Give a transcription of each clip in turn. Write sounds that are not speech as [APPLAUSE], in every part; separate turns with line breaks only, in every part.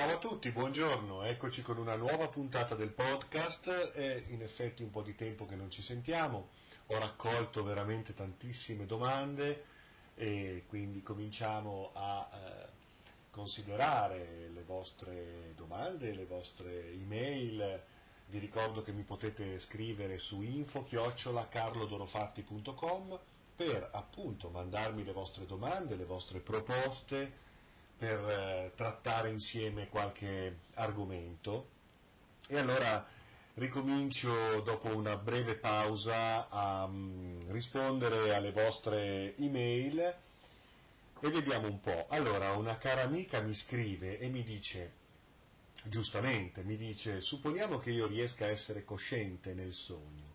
Ciao a tutti, buongiorno, eccoci con una nuova puntata del podcast, è in effetti un po' di tempo che non ci sentiamo, ho raccolto veramente tantissime domande e quindi cominciamo a eh, considerare le vostre domande, le vostre email, vi ricordo che mi potete scrivere su info-carlodorofatti.com per appunto mandarmi le vostre domande, le vostre proposte, per eh, trattare insieme qualche argomento. E allora ricomincio dopo una breve pausa a um, rispondere alle vostre email e vediamo un po'. Allora, una cara amica mi scrive e mi dice, giustamente, mi dice, supponiamo che io riesca a essere cosciente nel sogno,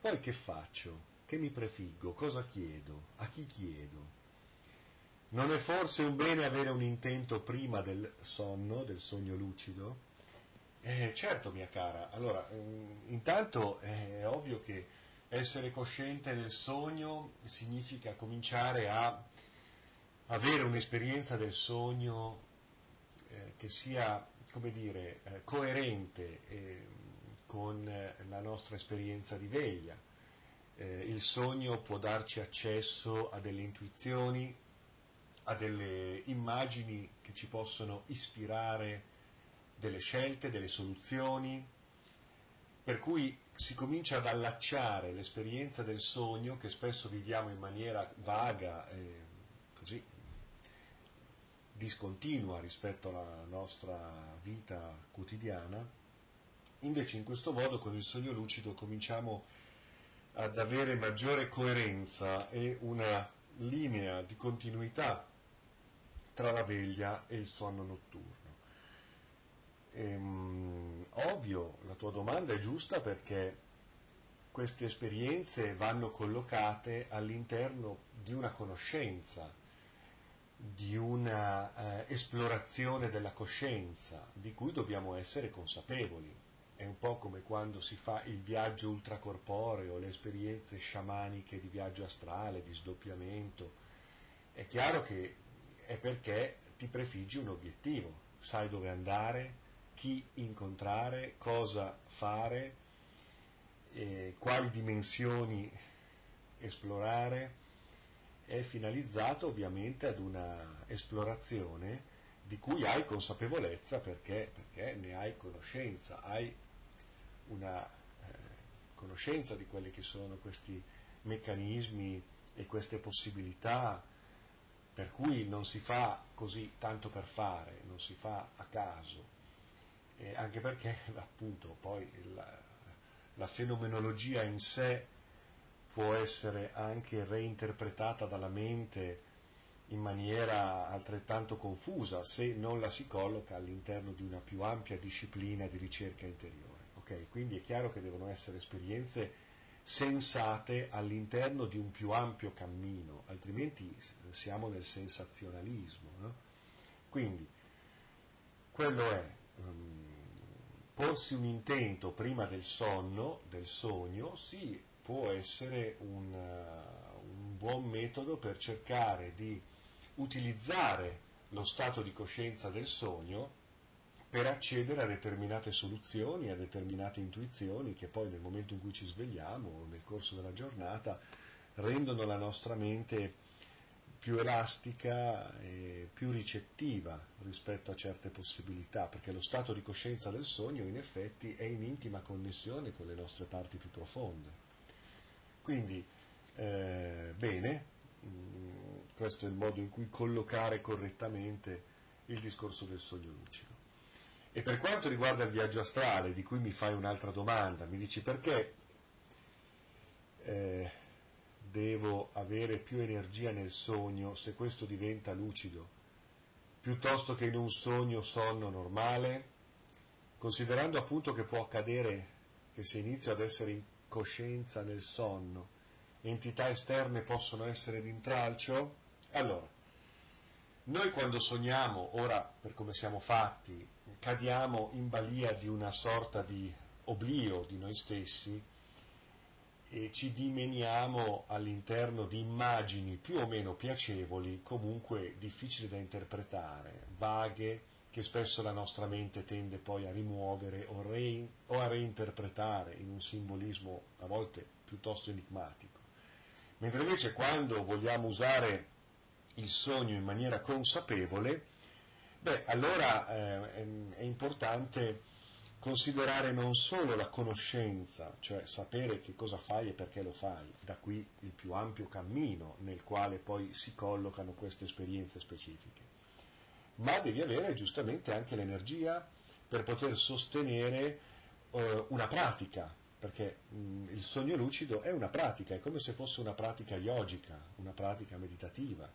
poi che faccio? Che mi prefiggo? Cosa chiedo? A chi chiedo? Non è forse un bene avere un intento prima del sonno, del sogno lucido? Eh, certo, mia cara. Allora, mm, intanto è ovvio che essere cosciente nel sogno significa cominciare a avere un'esperienza del sogno eh, che sia, come dire, eh, coerente eh, con la nostra esperienza di veglia. Eh, il sogno può darci accesso a delle intuizioni, a delle immagini che ci possono ispirare delle scelte, delle soluzioni, per cui si comincia ad allacciare l'esperienza del sogno che spesso viviamo in maniera vaga e così discontinua rispetto alla nostra vita quotidiana, invece in questo modo con il sogno lucido cominciamo ad avere maggiore coerenza e una linea di continuità tra la veglia e il sonno notturno. Ehm, ovvio, la tua domanda è giusta perché queste esperienze vanno collocate all'interno di una conoscenza, di una eh, esplorazione della coscienza, di cui dobbiamo essere consapevoli. È un po' come quando si fa il viaggio ultracorporeo, le esperienze sciamaniche di viaggio astrale, di sdoppiamento. È chiaro che è perché ti prefiggi un obiettivo, sai dove andare, chi incontrare, cosa fare, eh, quali dimensioni esplorare, è finalizzato ovviamente ad una esplorazione di cui hai consapevolezza perché, perché ne hai conoscenza, hai una eh, conoscenza di quelli che sono questi meccanismi e queste possibilità per cui non si fa così tanto per fare, non si fa a caso, eh, anche perché [LAUGHS] appunto poi la, la fenomenologia in sé può essere anche reinterpretata dalla mente in maniera altrettanto confusa se non la si colloca all'interno di una più ampia disciplina di ricerca interiore. Okay? Quindi è chiaro che devono essere esperienze sensate all'interno di un più ampio cammino, altrimenti siamo nel sensazionalismo. No? Quindi, quello è um, porsi un intento prima del sonno, del sogno, sì, può essere un, uh, un buon metodo per cercare di utilizzare lo stato di coscienza del sogno per accedere a determinate soluzioni, a determinate intuizioni che poi nel momento in cui ci svegliamo, nel corso della giornata, rendono la nostra mente più elastica e più ricettiva rispetto a certe possibilità, perché lo stato di coscienza del sogno in effetti è in intima connessione con le nostre parti più profonde. Quindi, eh, bene, mm, questo è il modo in cui collocare correttamente il discorso del sogno lucido. E per quanto riguarda il viaggio astrale, di cui mi fai un'altra domanda, mi dici perché eh, devo avere più energia nel sogno se questo diventa lucido, piuttosto che in un sogno sonno normale, considerando appunto che può accadere che se inizio ad essere in coscienza nel sonno, entità esterne possono essere d'intralcio, allora noi quando sogniamo, ora per come siamo fatti, cadiamo in balia di una sorta di oblio di noi stessi e ci dimeniamo all'interno di immagini più o meno piacevoli, comunque difficili da interpretare, vaghe, che spesso la nostra mente tende poi a rimuovere o, re, o a reinterpretare in un simbolismo a volte piuttosto enigmatico. Mentre invece quando vogliamo usare il sogno in maniera consapevole, beh, allora eh, è importante considerare non solo la conoscenza, cioè sapere che cosa fai e perché lo fai, da qui il più ampio cammino nel quale poi si collocano queste esperienze specifiche, ma devi avere giustamente anche l'energia per poter sostenere eh, una pratica, perché mh, il sogno lucido è una pratica, è come se fosse una pratica yogica, una pratica meditativa.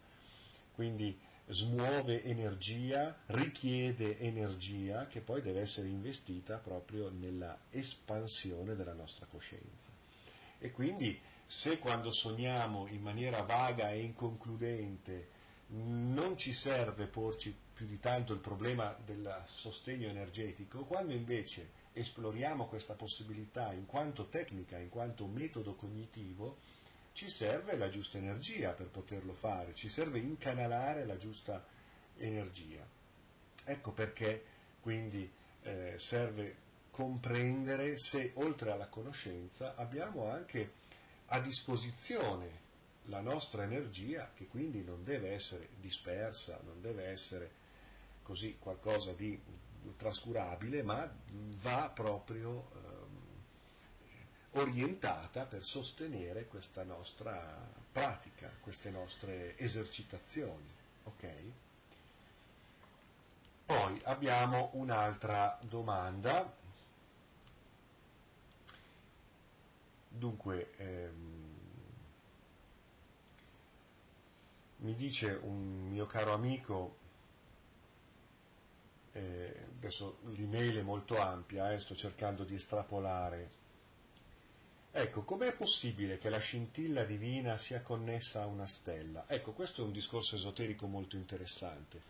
Quindi smuove energia, richiede energia che poi deve essere investita proprio nella espansione della nostra coscienza. E quindi se quando sogniamo in maniera vaga e inconcludente non ci serve porci più di tanto il problema del sostegno energetico, quando invece esploriamo questa possibilità in quanto tecnica, in quanto metodo cognitivo, ci serve la giusta energia per poterlo fare, ci serve incanalare la giusta energia. Ecco perché quindi eh, serve comprendere se oltre alla conoscenza abbiamo anche a disposizione la nostra energia che quindi non deve essere dispersa, non deve essere così qualcosa di trascurabile, ma va proprio orientata per sostenere questa nostra pratica, queste nostre esercitazioni. Okay? Poi abbiamo un'altra domanda. Dunque, ehm, mi dice un mio caro amico, eh, adesso l'email è molto ampia, eh, sto cercando di estrapolare Ecco, com'è possibile che la scintilla divina sia connessa a una stella? Ecco, questo è un discorso esoterico molto interessante,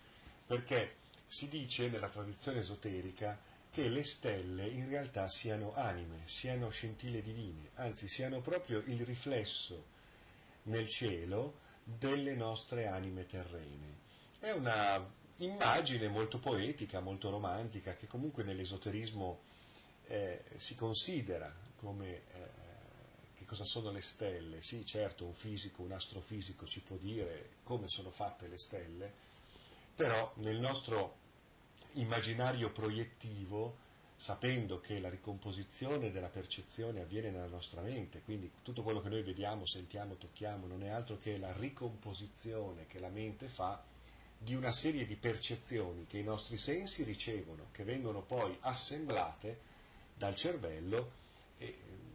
perché si dice nella tradizione esoterica che le stelle in realtà siano anime, siano scintille divine, anzi siano proprio il riflesso nel cielo delle nostre anime terrene. È una immagine molto poetica, molto romantica, che comunque nell'esoterismo eh, si considera come eh, cosa sono le stelle. Sì, certo, un fisico, un astrofisico ci può dire come sono fatte le stelle, però nel nostro immaginario proiettivo, sapendo che la ricomposizione della percezione avviene nella nostra mente, quindi tutto quello che noi vediamo, sentiamo, tocchiamo non è altro che la ricomposizione che la mente fa di una serie di percezioni che i nostri sensi ricevono, che vengono poi assemblate dal cervello e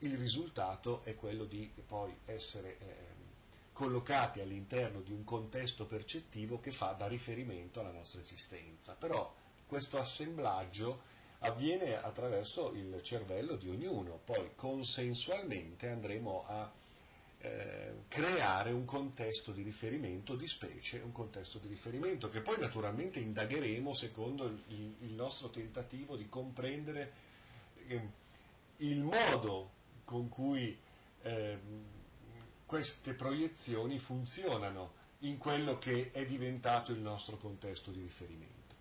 il risultato è quello di poi essere eh, collocati all'interno di un contesto percettivo che fa da riferimento alla nostra esistenza. Però questo assemblaggio avviene attraverso il cervello di ognuno, poi consensualmente andremo a eh, creare un contesto di riferimento di specie, un contesto di riferimento che poi naturalmente indagheremo secondo il, il nostro tentativo di comprendere eh, il modo con cui eh, queste proiezioni funzionano in quello che è diventato il nostro contesto di riferimento.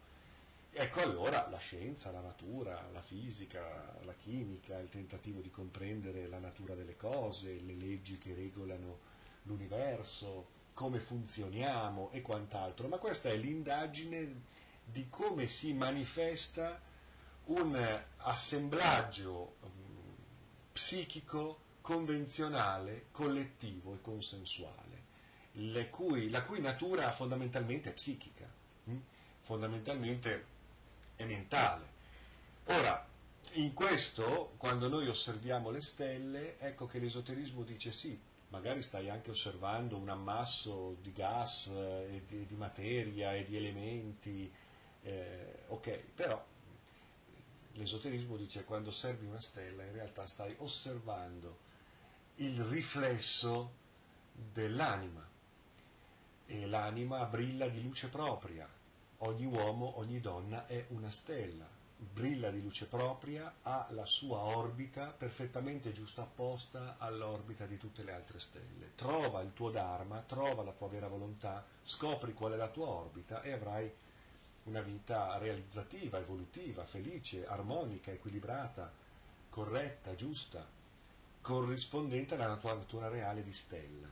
Ecco allora la scienza, la natura, la fisica, la chimica, il tentativo di comprendere la natura delle cose, le leggi che regolano l'universo, come funzioniamo e quant'altro, ma questa è l'indagine di come si manifesta un assemblaggio psichico, convenzionale, collettivo e consensuale, cui, la cui natura fondamentalmente è psichica, hm? fondamentalmente è mentale. Ora, in questo, quando noi osserviamo le stelle, ecco che l'esoterismo dice sì, magari stai anche osservando un ammasso di gas eh, di, di materia e di elementi, eh, ok, però L'esoterismo dice quando osservi una stella in realtà stai osservando il riflesso dell'anima e l'anima brilla di luce propria. Ogni uomo, ogni donna è una stella, brilla di luce propria, ha la sua orbita perfettamente giustapposta all'orbita di tutte le altre stelle. Trova il tuo Dharma, trova la tua vera volontà, scopri qual è la tua orbita e avrai una vita realizzativa, evolutiva, felice, armonica, equilibrata, corretta, giusta, corrispondente alla tua natura reale di stella.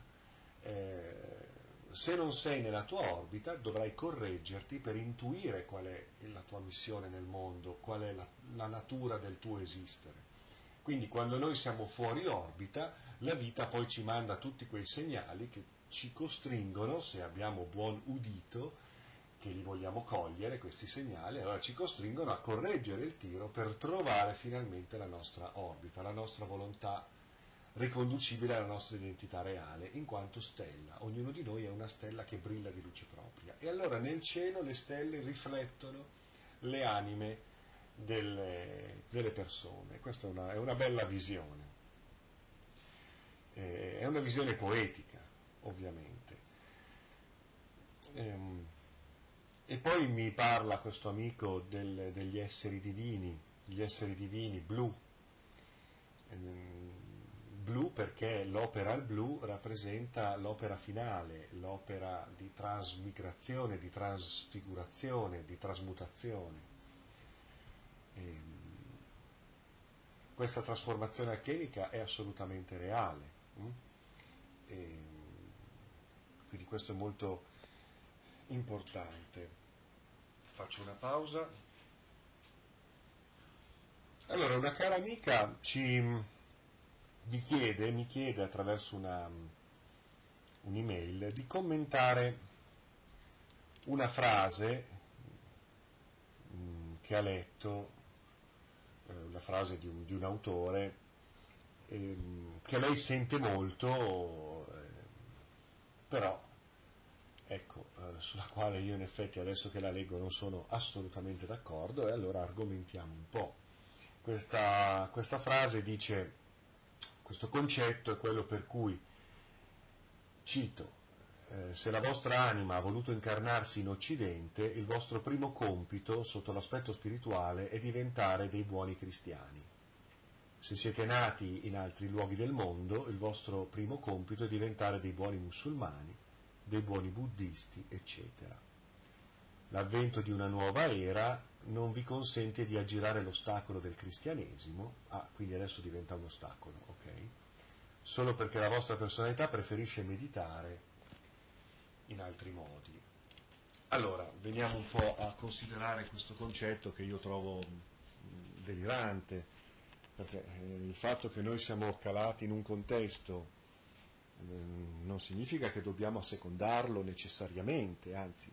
Eh, se non sei nella tua orbita dovrai correggerti per intuire qual è la tua missione nel mondo, qual è la, la natura del tuo esistere. Quindi quando noi siamo fuori orbita, la vita poi ci manda tutti quei segnali che ci costringono, se abbiamo buon udito, che li vogliamo cogliere, questi segnali, allora ci costringono a correggere il tiro per trovare finalmente la nostra orbita, la nostra volontà riconducibile alla nostra identità reale, in quanto stella. Ognuno di noi è una stella che brilla di luce propria. E allora nel cielo le stelle riflettono le anime delle, delle persone. Questa è una, è una bella visione. Eh, è una visione poetica, ovviamente. Ehm, e poi mi parla questo amico del, degli esseri divini, gli esseri divini blu. Ehm, blu perché l'opera al blu rappresenta l'opera finale, l'opera di trasmigrazione, di trasfigurazione, di trasmutazione. E ehm, questa trasformazione alchemica è assolutamente reale. Hm? E ehm, quindi questo è molto importante. Faccio una pausa. Allora, una cara amica ci mi chiede, mi chiede attraverso una, un'email di commentare una frase mm, che ha letto, eh, la frase di un, di un autore, ehm, che lei sente molto, eh, però ecco, eh, sulla quale io in effetti adesso che la leggo non sono assolutamente d'accordo e allora argomentiamo un po'. Questa, questa frase dice questo concetto è quello per cui, cito, eh, se la vostra anima ha voluto incarnarsi in Occidente, il vostro primo compito sotto l'aspetto spirituale è diventare dei buoni cristiani. Se siete nati in altri luoghi del mondo, il vostro primo compito è diventare dei buoni musulmani, dei buoni buddisti, eccetera. L'avvento di una nuova era non vi consente di aggirare l'ostacolo del cristianesimo, ah, quindi adesso diventa un ostacolo, ok? Solo perché la vostra personalità preferisce meditare in altri modi. Allora, veniamo un po' a considerare questo concetto che io trovo mm, delirante, perché eh, il fatto che noi siamo calati in un contesto non significa che dobbiamo assecondarlo necessariamente, anzi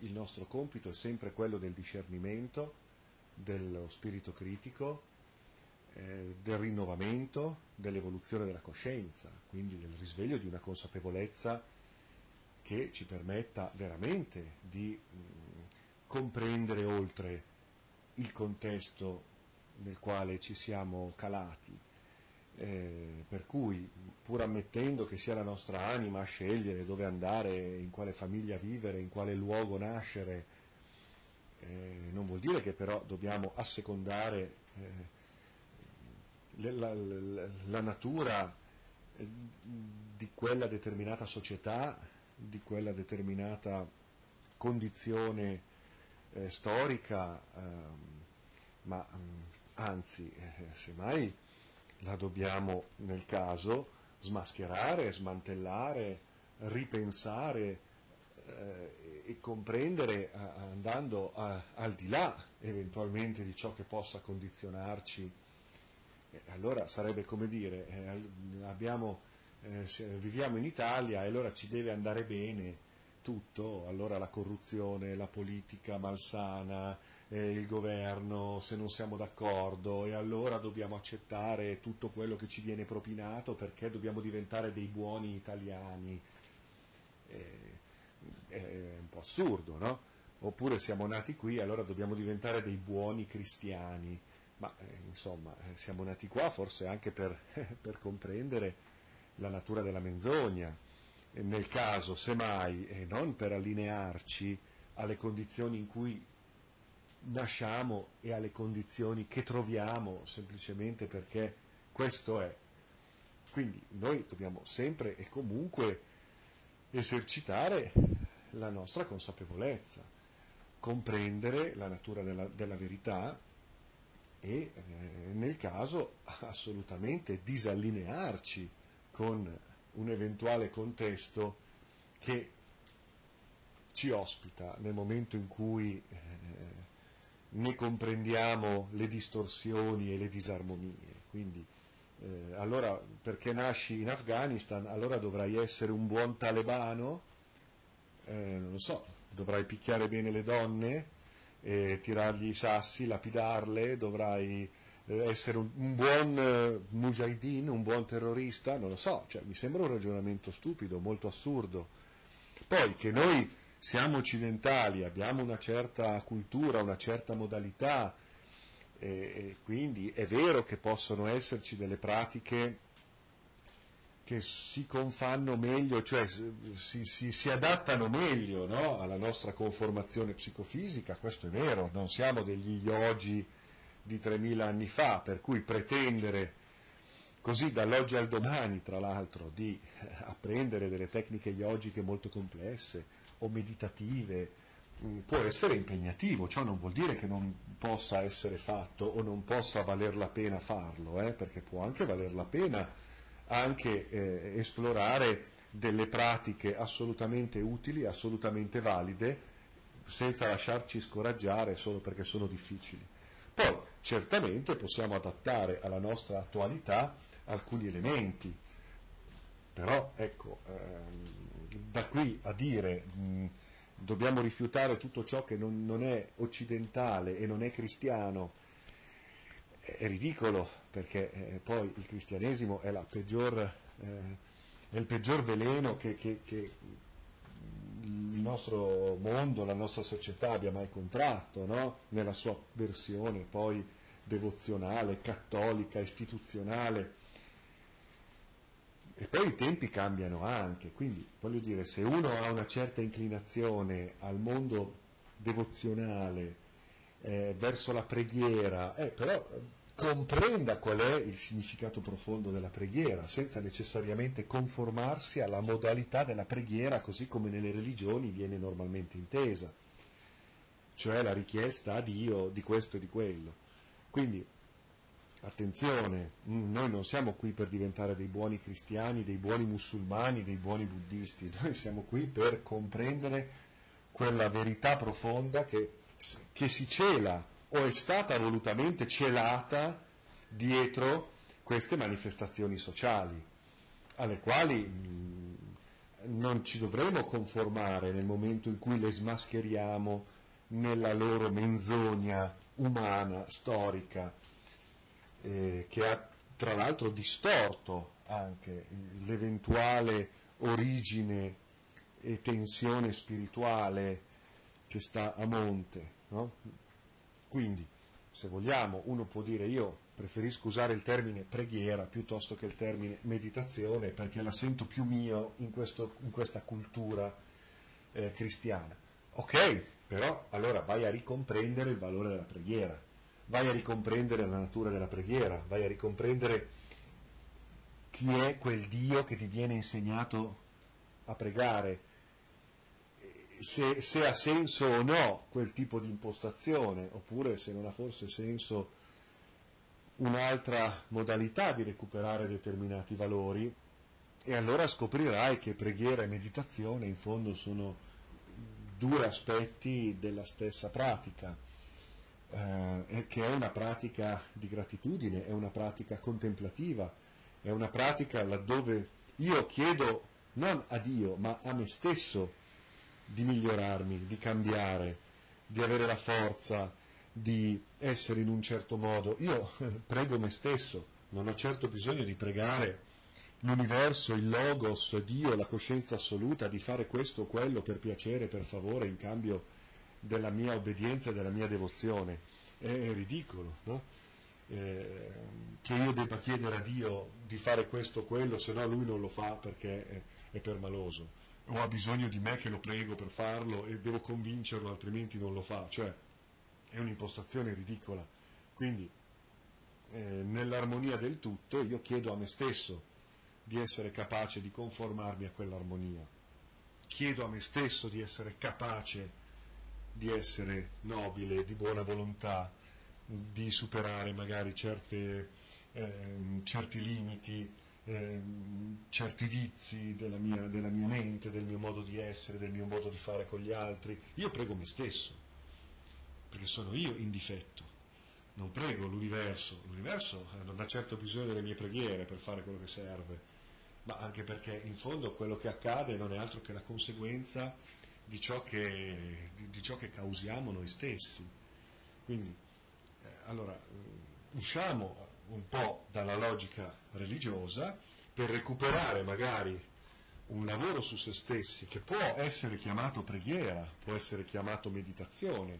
il nostro compito è sempre quello del discernimento, dello spirito critico, eh, del rinnovamento, dell'evoluzione della coscienza, quindi del risveglio di una consapevolezza che ci permetta veramente di mh, comprendere oltre il contesto nel quale ci siamo calati eh, per cui, pur ammettendo che sia la nostra anima a scegliere dove andare, in quale famiglia vivere, in quale luogo nascere, eh, non vuol dire che però dobbiamo assecondare eh, la, la, la, natura eh, di quella determinata società, di quella determinata condizione eh, storica, ehm, ma anzi, eh, semmai la dobbiamo nel caso smascherare, smantellare, ripensare eh, e comprendere eh, andando a, al di là eventualmente di ciò che possa condizionarci. Eh, allora sarebbe come dire, eh, abbiamo, eh, viviamo in Italia e allora ci deve andare bene tutto, allora la corruzione, la politica malsana, eh, il governo, se non siamo d'accordo, e allora dobbiamo accettare tutto quello che ci viene propinato perché dobbiamo diventare dei buoni italiani. Eh, è un po' assurdo, no? Oppure siamo nati qui, allora dobbiamo diventare dei buoni cristiani. Ma eh, insomma, eh, siamo nati qua forse anche per, [LAUGHS] per comprendere la natura della menzogna nel caso, semmai, e non per allinearci alle condizioni in cui nasciamo e alle condizioni che troviamo, semplicemente perché questo è. Quindi noi dobbiamo sempre e comunque esercitare la nostra consapevolezza. comprendere la natura della, della verità e eh, nel caso assolutamente disallinearci con un eventuale contesto che ci ospita nel momento in cui eh, ne comprendiamo le distorsioni e le disarmonie. Quindi, eh, allora, perché nasci in Afghanistan, allora dovrai essere un buon talebano? Eh, non lo so, dovrai picchiare bene le donne, eh, tirargli i sassi, lapidarle, dovrai eh, essere un, un buon eh, mujahideen, un buon terrorista, non lo so, cioè, mi sembra un ragionamento stupido, molto assurdo. Poi che noi siamo occidentali, abbiamo una certa cultura, una certa modalità, e, quindi è vero che possono esserci delle pratiche che si confanno meglio, cioè si, si, si adattano meglio no? alla nostra conformazione psicofisica, questo è vero, non siamo degli yogi di 3000 anni fa, per cui pretendere così dall'oggi al domani, tra l'altro, di apprendere delle tecniche yogiche molto complesse o meditative mm, può essere impegnativo, ciò non vuol dire che non possa essere fatto o non possa valer la pena farlo, eh? perché può anche valer la pena anche eh, esplorare delle pratiche assolutamente utili, assolutamente valide, senza lasciarci scoraggiare solo perché sono difficili. Poi certamente possiamo adattare alla nostra attualità alcuni elementi, però ecco, ehm, da qui a dire mh, dobbiamo rifiutare tutto ciò che non, non è occidentale e non è cristiano, è ridicolo perché eh, poi il cristianesimo è, peggior, eh, è il peggior veleno che, che, che, il nostro mondo, la nostra società abbia mai contratto, no? nella sua versione poi devozionale, cattolica, istituzionale. E poi i tempi cambiano anche, quindi voglio dire, se uno ha una certa inclinazione al mondo devozionale, eh, verso la preghiera, eh, però comprenda qual è il significato profondo della preghiera, senza necessariamente conformarsi alla modalità della preghiera così come nelle religioni viene normalmente intesa, cioè la richiesta a Dio di questo e di quello. Quindi, attenzione, mm, noi non siamo qui per diventare dei buoni cristiani, dei buoni musulmani, dei buoni buddisti, [LAUGHS] noi siamo qui per comprendere quella verità profonda che, che si cela o è stata volutamente celata dietro queste manifestazioni sociali, alle quali mh, non ci dovremo conformare nel momento in cui le smascheriamo nella loro menzogna umana, storica, eh, che ha tra l'altro distorto anche l'eventuale origine e tensione spirituale che sta a monte. No? Quindi, se vogliamo, uno può dire io preferisco usare il termine preghiera piuttosto che il termine meditazione perché la sento più mio in, questo, in questa cultura eh, cristiana. Ok, però allora vai a ricomprendere il valore della preghiera, vai a ricomprendere la natura della preghiera, vai a ricomprendere chi è quel Dio che ti viene insegnato a pregare, se, se, ha senso o no quel tipo di impostazione, oppure se non ha forse senso un'altra modalità di recuperare determinati valori, e allora scoprirai che preghiera e meditazione in fondo sono due aspetti della stessa pratica, eh, che è una pratica di gratitudine, è una pratica contemplativa, è una pratica laddove io chiedo non a Dio ma a me stesso di migliorarmi, di cambiare, di avere la forza di essere in un certo modo. Io prego me stesso, non ho certo bisogno di pregare l'universo, il logos, Dio, la coscienza assoluta, di fare questo o quello per piacere, per favore, in cambio della mia obbedienza e della mia devozione. È, è ridicolo, no? eh, che io debba chiedere a Dio di fare questo o quello, se no lui non lo fa perché è, è permaloso o ha bisogno di me che lo prego per farlo e devo convincerlo altrimenti non lo fa, cioè è un'impostazione ridicola. Quindi eh, nell'armonia del tutto io chiedo a me stesso di essere capace di conformarmi a quell'armonia, chiedo a me stesso di essere capace di essere nobile, di buona volontà, di superare magari certe, eh, certi limiti, eh, certi vizi della mia, della mia mente, del mio modo di essere, del mio modo di fare con gli altri. Io prego me stesso, perché sono io in difetto. Non prego l'universo, l'universo eh, non ha certo bisogno delle mie preghiere per fare quello che serve, ma anche perché in fondo quello che accade non è altro che la conseguenza di ciò che, di, di ciò che causiamo noi stessi. Quindi, eh, allora, usciamo un po' dalla logica religiosa per recuperare magari un lavoro su se stessi che può essere chiamato preghiera, può essere chiamato meditazione,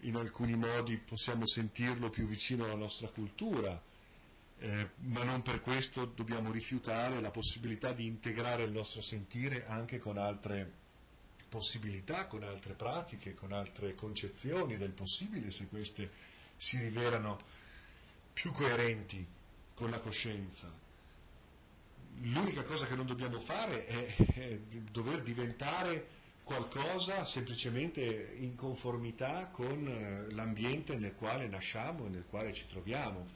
in alcuni modi possiamo sentirlo più vicino alla nostra cultura, eh, ma non per questo dobbiamo rifiutare la possibilità di integrare il nostro sentire anche con altre possibilità, con altre pratiche, con altre concezioni del possibile, se queste si rivelano più coerenti con la coscienza. L'unica cosa che non dobbiamo fare è, è dover diventare qualcosa semplicemente in conformità con eh, l'ambiente nel quale nasciamo e nel quale ci troviamo,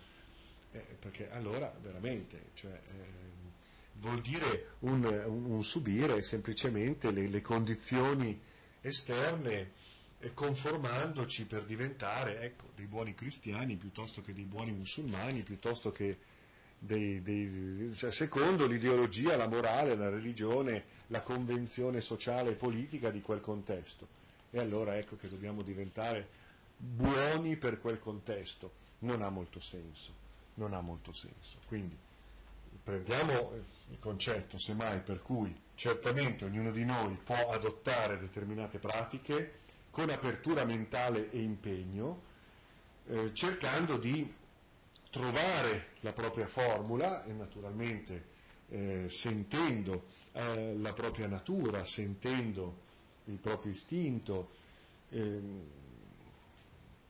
eh, perché allora veramente cioè, eh, vuol dire un, un, un subire semplicemente le, le condizioni esterne conformandoci per diventare ecco, dei buoni cristiani piuttosto che dei buoni musulmani, piuttosto che dei, dei, cioè, secondo l'ideologia, la morale, la religione, la convenzione sociale e politica di quel contesto. E allora ecco che dobbiamo diventare buoni per quel contesto. Non ha molto senso, non ha molto senso. Quindi prendiamo il concetto, semmai, per cui certamente ognuno di noi può adottare determinate pratiche con apertura mentale e impegno, eh, cercando di trovare la propria formula e naturalmente eh, sentendo eh, la propria natura, sentendo il proprio istinto, ehm,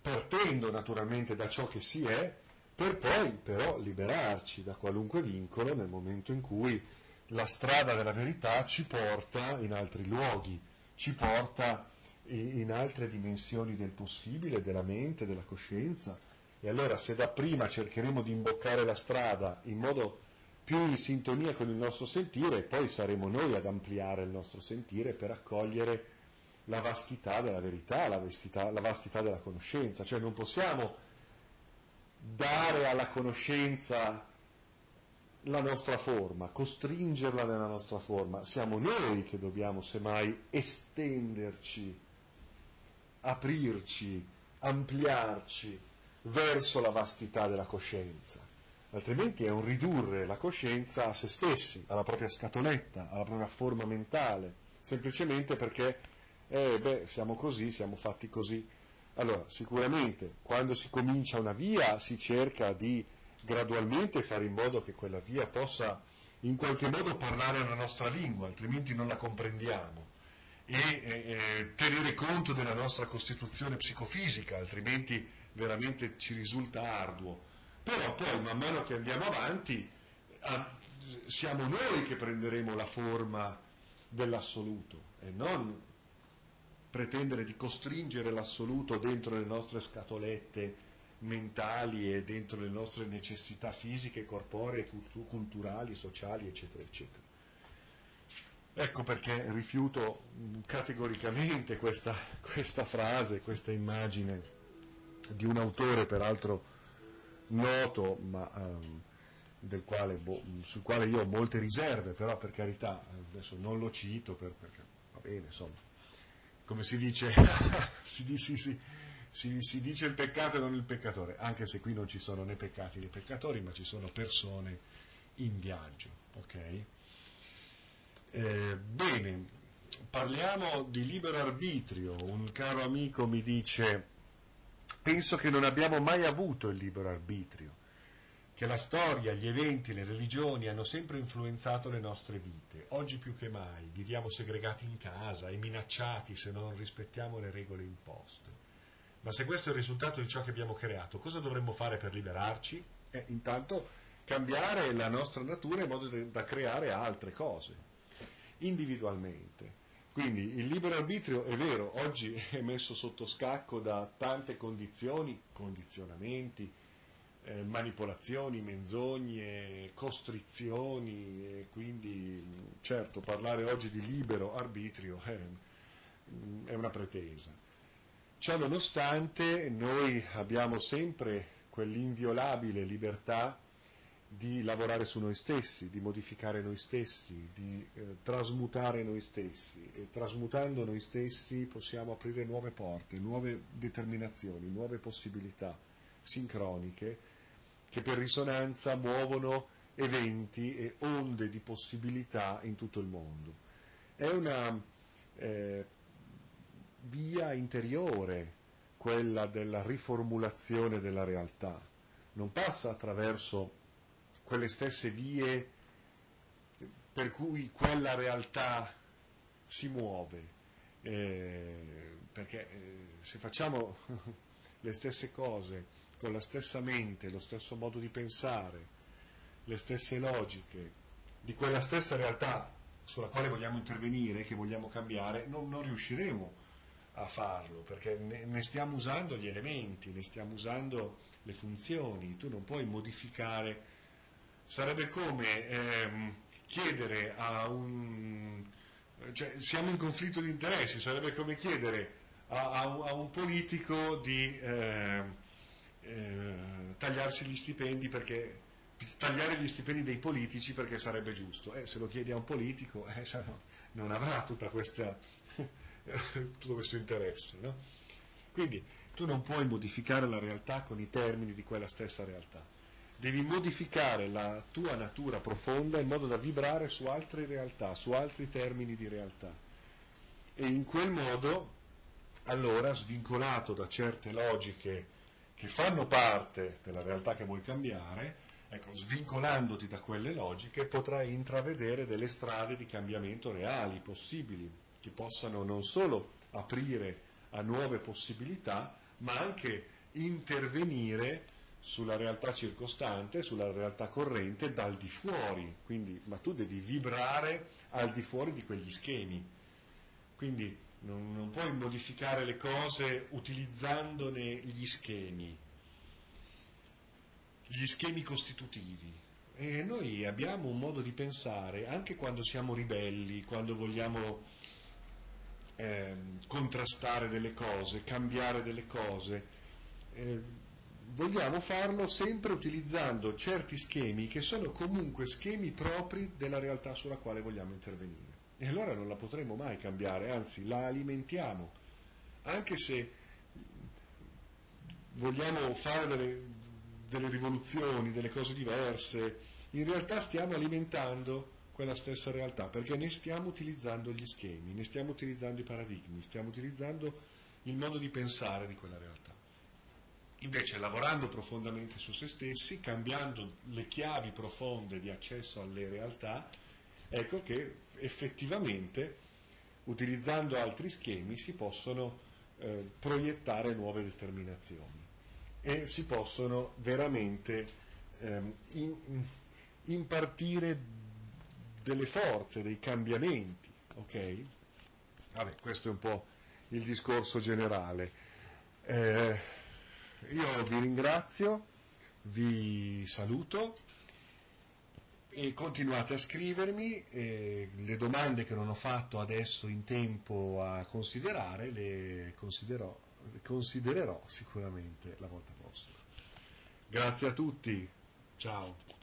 partendo naturalmente da ciò che si è, per poi però liberarci da qualunque vincolo nel momento in cui la strada della verità ci porta in altri luoghi, ci porta in altre dimensioni del possibile, della mente, della coscienza. E allora se da prima cercheremo di imboccare la strada in modo più in sintonia con il nostro sentire, poi saremo noi ad ampliare il nostro sentire per accogliere la vastità della verità, la vastità, la vastità della conoscenza. Cioè non possiamo dare alla conoscenza la nostra forma, costringerla nella nostra forma. Siamo noi che dobbiamo semmai estenderci aprirci, ampliarci verso la vastità della coscienza, altrimenti è un ridurre la coscienza a se stessi, alla propria scatoletta, alla propria forma mentale, semplicemente perché eh, beh, siamo così, siamo fatti così. Allora, sicuramente quando si comincia una via si cerca di gradualmente fare in modo che quella via possa in qualche modo parlare la nostra lingua, altrimenti non la comprendiamo e eh, tenere conto della nostra costituzione psicofisica, altrimenti veramente ci risulta arduo. Però poi man mano che andiamo avanti a, siamo noi che prenderemo la forma dell'assoluto e non pretendere di costringere l'assoluto dentro le nostre scatolette mentali e dentro le nostre necessità fisiche, corporee, culturali, sociali, eccetera, eccetera. Ecco perché rifiuto categoricamente questa, questa frase, questa immagine di un autore peraltro noto, ma um, quale, boh, sul quale io ho molte riserve, però per carità, adesso non lo cito per, perché va bene, insomma, come si dice, [LAUGHS] si, si, si, si, dice il peccato e non il peccatore, anche se qui non ci sono né peccati né peccatori, ma ci sono persone in viaggio, ok? Eh, bene, parliamo di libero arbitrio. Un caro amico mi dice, penso che non abbiamo mai avuto il libero arbitrio, che la storia, gli eventi, le religioni hanno sempre influenzato le nostre vite. Oggi più che mai viviamo segregati in casa e minacciati se non rispettiamo le regole imposte. Ma se questo è il risultato di ciò che abbiamo creato, cosa dovremmo fare per liberarci? Eh, intanto cambiare la nostra natura in modo da creare altre cose individualmente, Quindi il libero arbitrio è vero, oggi è messo sotto scacco da tante condizioni, condizionamenti, eh, manipolazioni, menzogne, costrizioni e quindi certo parlare oggi di libero arbitrio è, è una pretesa. Ciò nonostante noi abbiamo sempre quell'inviolabile libertà di lavorare su noi stessi, di modificare noi stessi, di eh, trasmutare noi stessi e trasmutando noi stessi possiamo aprire nuove porte, nuove determinazioni, nuove possibilità sincroniche che per risonanza muovono eventi e onde di possibilità in tutto il mondo. È una eh, via interiore quella della riformulazione della realtà, non passa attraverso quelle stesse vie per cui quella realtà si muove, eh, perché eh, se facciamo [LAUGHS] le stesse cose con la stessa mente, lo stesso modo di pensare, le stesse logiche di quella stessa realtà sulla quale vogliamo intervenire, che vogliamo cambiare, non, non riusciremo a farlo, perché ne, ne, stiamo usando gli elementi, ne stiamo usando le funzioni, tu non puoi modificare. Sarebbe come ehm, chiedere a un... Cioè, siamo in conflitto di interessi, sarebbe come chiedere a, a, a un politico di eh, eh, tagliarsi gli stipendi perché tagliare gli stipendi dei politici perché sarebbe giusto. Eh, se lo chiedi a un politico eh, cioè, no, non avrà questa, [LAUGHS] tutto questo interesse. No? Quindi tu non puoi modificare la realtà con i termini di quella stessa realtà devi modificare la tua natura profonda in modo da vibrare su altre realtà, su altri termini di realtà. E in quel modo, allora, svincolato da certe logiche che fanno parte della realtà che vuoi cambiare, ecco, svincolandoti da quelle logiche, potrai intravedere delle strade di cambiamento reali, possibili, che possano non solo aprire a nuove possibilità, ma anche intervenire sulla realtà circostante, sulla realtà corrente dal di fuori, quindi, ma tu devi vibrare al di fuori di quegli schemi. Quindi non, non puoi modificare le cose utilizzandone gli schemi, gli schemi costitutivi. E noi abbiamo un modo di pensare, anche quando siamo ribelli, quando vogliamo eh, contrastare delle cose, cambiare delle cose. Eh, vogliamo farlo sempre utilizzando certi schemi che sono comunque schemi propri della realtà sulla quale vogliamo intervenire. E allora non la potremo mai cambiare, anzi la alimentiamo. Anche se vogliamo fare delle, delle rivoluzioni, delle cose diverse, in realtà stiamo alimentando quella stessa realtà, perché ne stiamo utilizzando gli schemi, ne stiamo utilizzando i paradigmi, stiamo utilizzando il modo di pensare di quella realtà. Invece lavorando profondamente su se stessi, cambiando le chiavi profonde di accesso alle realtà, ecco che effettivamente utilizzando altri schemi si possono eh, proiettare nuove determinazioni e si possono veramente ehm, in, impartire delle forze, dei cambiamenti. Ok? Vabbè, questo è un po' il discorso generale. Eh, io vi ringrazio, vi saluto e continuate a scrivermi e le domande che non ho fatto adesso in tempo a considerare le considerò, considererò sicuramente la volta prossima. Grazie a tutti, ciao.